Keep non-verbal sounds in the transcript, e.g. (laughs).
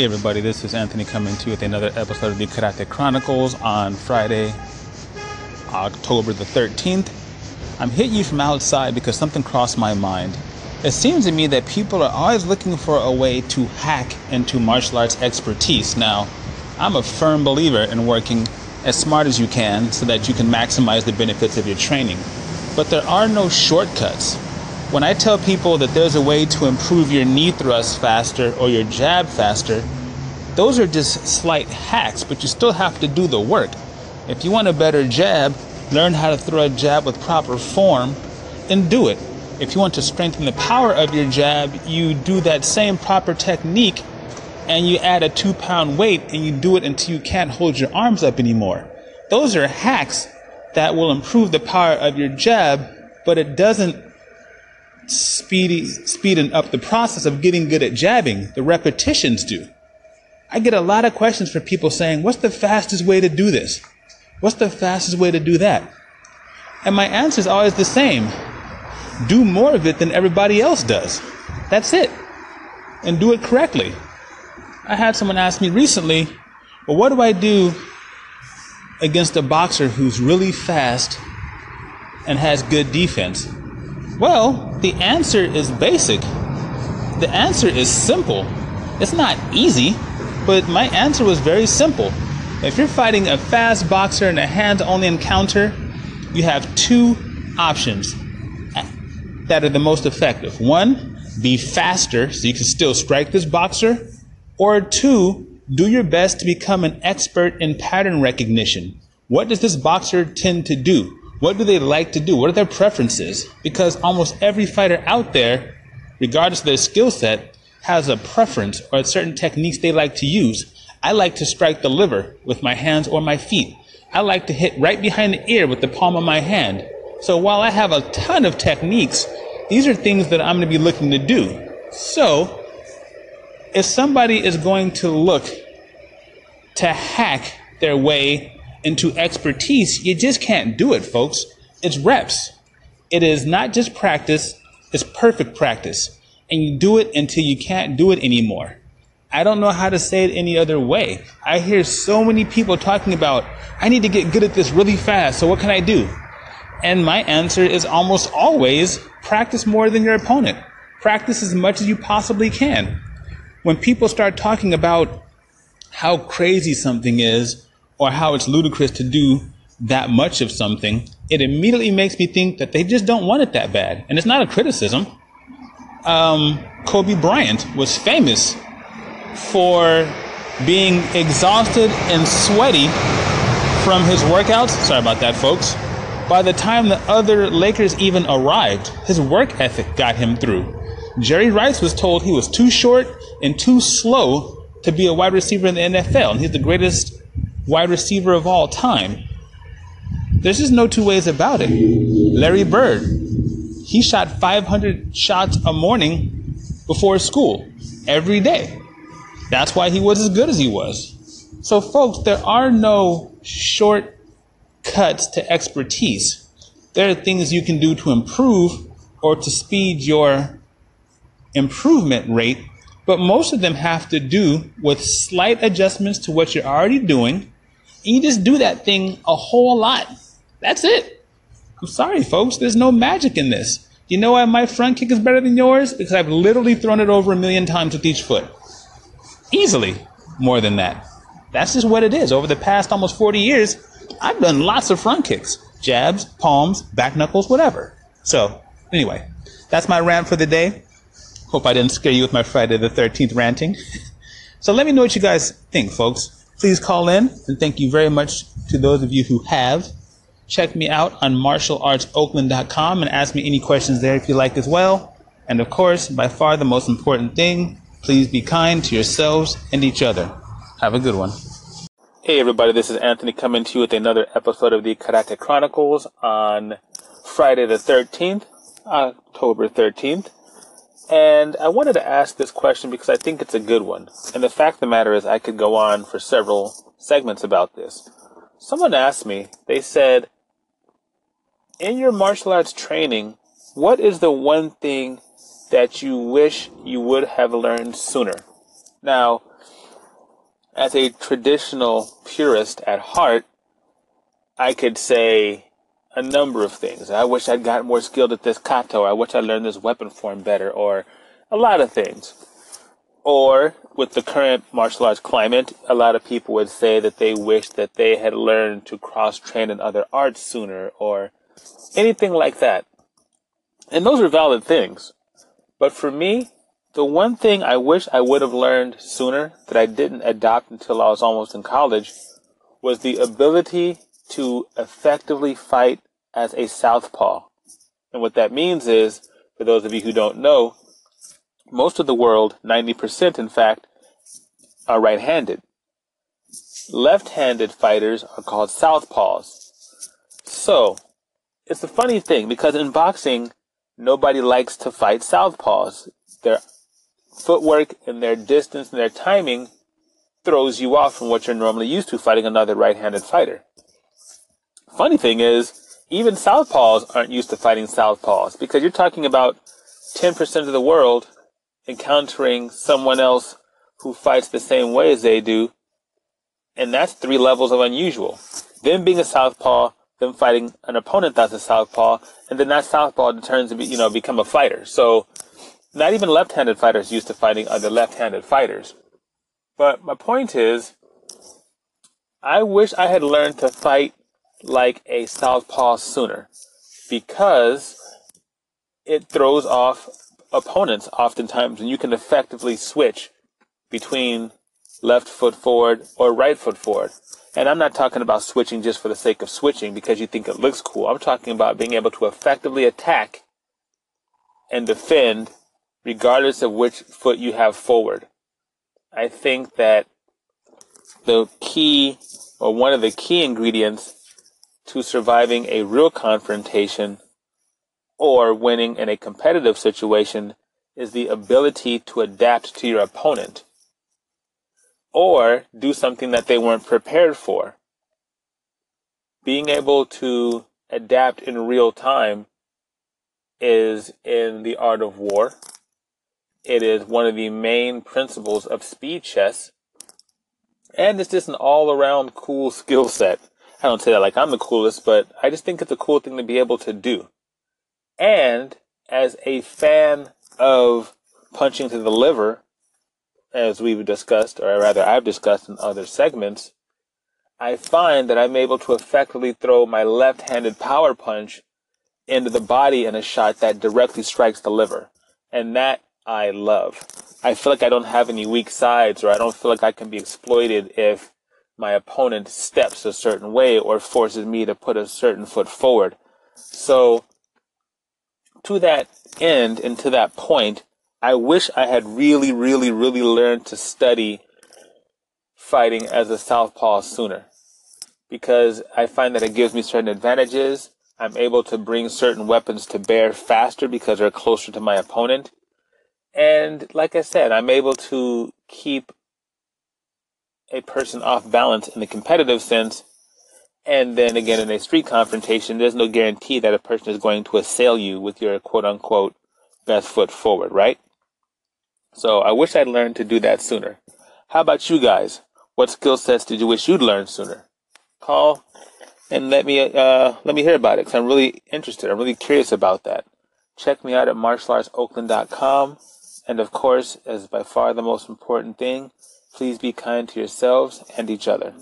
Hey everybody, this is Anthony coming to you with another episode of the Karate Chronicles on Friday, October the 13th. I'm hitting you from outside because something crossed my mind. It seems to me that people are always looking for a way to hack into martial arts expertise. Now, I'm a firm believer in working as smart as you can so that you can maximize the benefits of your training. But there are no shortcuts. When I tell people that there's a way to improve your knee thrust faster or your jab faster, those are just slight hacks, but you still have to do the work. If you want a better jab, learn how to throw a jab with proper form and do it. If you want to strengthen the power of your jab, you do that same proper technique and you add a two pound weight and you do it until you can't hold your arms up anymore. Those are hacks that will improve the power of your jab, but it doesn't speedy, speeding up the process of getting good at jabbing. The repetitions do. I get a lot of questions from people saying, What's the fastest way to do this? What's the fastest way to do that? And my answer is always the same do more of it than everybody else does. That's it. And do it correctly. I had someone ask me recently, Well, what do I do against a boxer who's really fast and has good defense? Well, the answer is basic. The answer is simple. It's not easy, but my answer was very simple. If you're fighting a fast boxer in a hands only encounter, you have two options that are the most effective. One, be faster so you can still strike this boxer, or two, do your best to become an expert in pattern recognition. What does this boxer tend to do? What do they like to do? What are their preferences? Because almost every fighter out there, regardless of their skill set, has a preference or certain techniques they like to use. I like to strike the liver with my hands or my feet. I like to hit right behind the ear with the palm of my hand. So while I have a ton of techniques, these are things that I'm going to be looking to do. So if somebody is going to look to hack their way into expertise, you just can't do it, folks. It's reps. It is not just practice, it's perfect practice. And you do it until you can't do it anymore. I don't know how to say it any other way. I hear so many people talking about, I need to get good at this really fast, so what can I do? And my answer is almost always practice more than your opponent. Practice as much as you possibly can. When people start talking about how crazy something is, or how it's ludicrous to do that much of something, it immediately makes me think that they just don't want it that bad. And it's not a criticism. Um, Kobe Bryant was famous for being exhausted and sweaty from his workouts. Sorry about that, folks. By the time the other Lakers even arrived, his work ethic got him through. Jerry Rice was told he was too short and too slow to be a wide receiver in the NFL, and he's the greatest wide receiver of all time. There's just no two ways about it. Larry Bird, he shot 500 shots a morning before school every day. That's why he was as good as he was. So, folks, there are no short cuts to expertise. There are things you can do to improve or to speed your improvement rate, but most of them have to do with slight adjustments to what you're already doing you just do that thing a whole lot. That's it. I'm sorry, folks. There's no magic in this. You know why my front kick is better than yours? Because I've literally thrown it over a million times with each foot. Easily more than that. That's just what it is. Over the past almost 40 years, I've done lots of front kicks jabs, palms, back knuckles, whatever. So, anyway, that's my rant for the day. Hope I didn't scare you with my Friday the 13th ranting. (laughs) so, let me know what you guys think, folks please call in and thank you very much to those of you who have. Check me out on martialartsoakland.com and ask me any questions there if you like as well. And of course, by far the most important thing, please be kind to yourselves and each other. Have a good one. Hey everybody, this is Anthony coming to you with another episode of the Karate Chronicles on Friday the 13th, October 13th. And I wanted to ask this question because I think it's a good one. And the fact of the matter is, I could go on for several segments about this. Someone asked me, they said, in your martial arts training, what is the one thing that you wish you would have learned sooner? Now, as a traditional purist at heart, I could say a number of things. I wish I'd gotten more skilled at this kata, or I wish I learned this weapon form better, or a lot of things. Or, with the current martial arts climate, a lot of people would say that they wish that they had learned to cross train in other arts sooner, or anything like that. And those are valid things. But for me, the one thing I wish I would have learned sooner that I didn't adopt until I was almost in college was the ability to effectively fight as a southpaw. And what that means is, for those of you who don't know, most of the world, 90% in fact, are right-handed. Left-handed fighters are called southpaws. So, it's a funny thing because in boxing, nobody likes to fight southpaws. Their footwork and their distance and their timing throws you off from what you're normally used to fighting another right-handed fighter. Funny thing is, even southpaws aren't used to fighting southpaws because you're talking about 10% of the world encountering someone else who fights the same way as they do, and that's three levels of unusual. Them being a southpaw, them fighting an opponent that's a southpaw, and then that southpaw turns to be, you know, become a fighter. So, not even left-handed fighters used to fighting other left-handed fighters. But my point is, I wish I had learned to fight like a southpaw sooner because it throws off opponents oftentimes and you can effectively switch between left foot forward or right foot forward. And I'm not talking about switching just for the sake of switching because you think it looks cool. I'm talking about being able to effectively attack and defend regardless of which foot you have forward. I think that the key or one of the key ingredients to surviving a real confrontation or winning in a competitive situation is the ability to adapt to your opponent or do something that they weren't prepared for. Being able to adapt in real time is in the art of war. It is one of the main principles of speed chess. And it's just an all around cool skill set. I don't say that like I'm the coolest, but I just think it's a cool thing to be able to do. And as a fan of punching to the liver, as we've discussed, or rather I've discussed in other segments, I find that I'm able to effectively throw my left-handed power punch into the body in a shot that directly strikes the liver. And that I love. I feel like I don't have any weak sides or I don't feel like I can be exploited if my opponent steps a certain way or forces me to put a certain foot forward. So, to that end and to that point, I wish I had really, really, really learned to study fighting as a southpaw sooner because I find that it gives me certain advantages. I'm able to bring certain weapons to bear faster because they're closer to my opponent. And like I said, I'm able to keep a person off balance in the competitive sense. And then again, in a street confrontation, there's no guarantee that a person is going to assail you with your quote unquote best foot forward, right? So I wish I'd learned to do that sooner. How about you guys? What skill sets did you wish you'd learned sooner? Call and let me uh, let me hear about it because I'm really interested. I'm really curious about that. Check me out at martialartsoakland.com. And of course, as by far the most important thing, please be kind to yourselves and each other.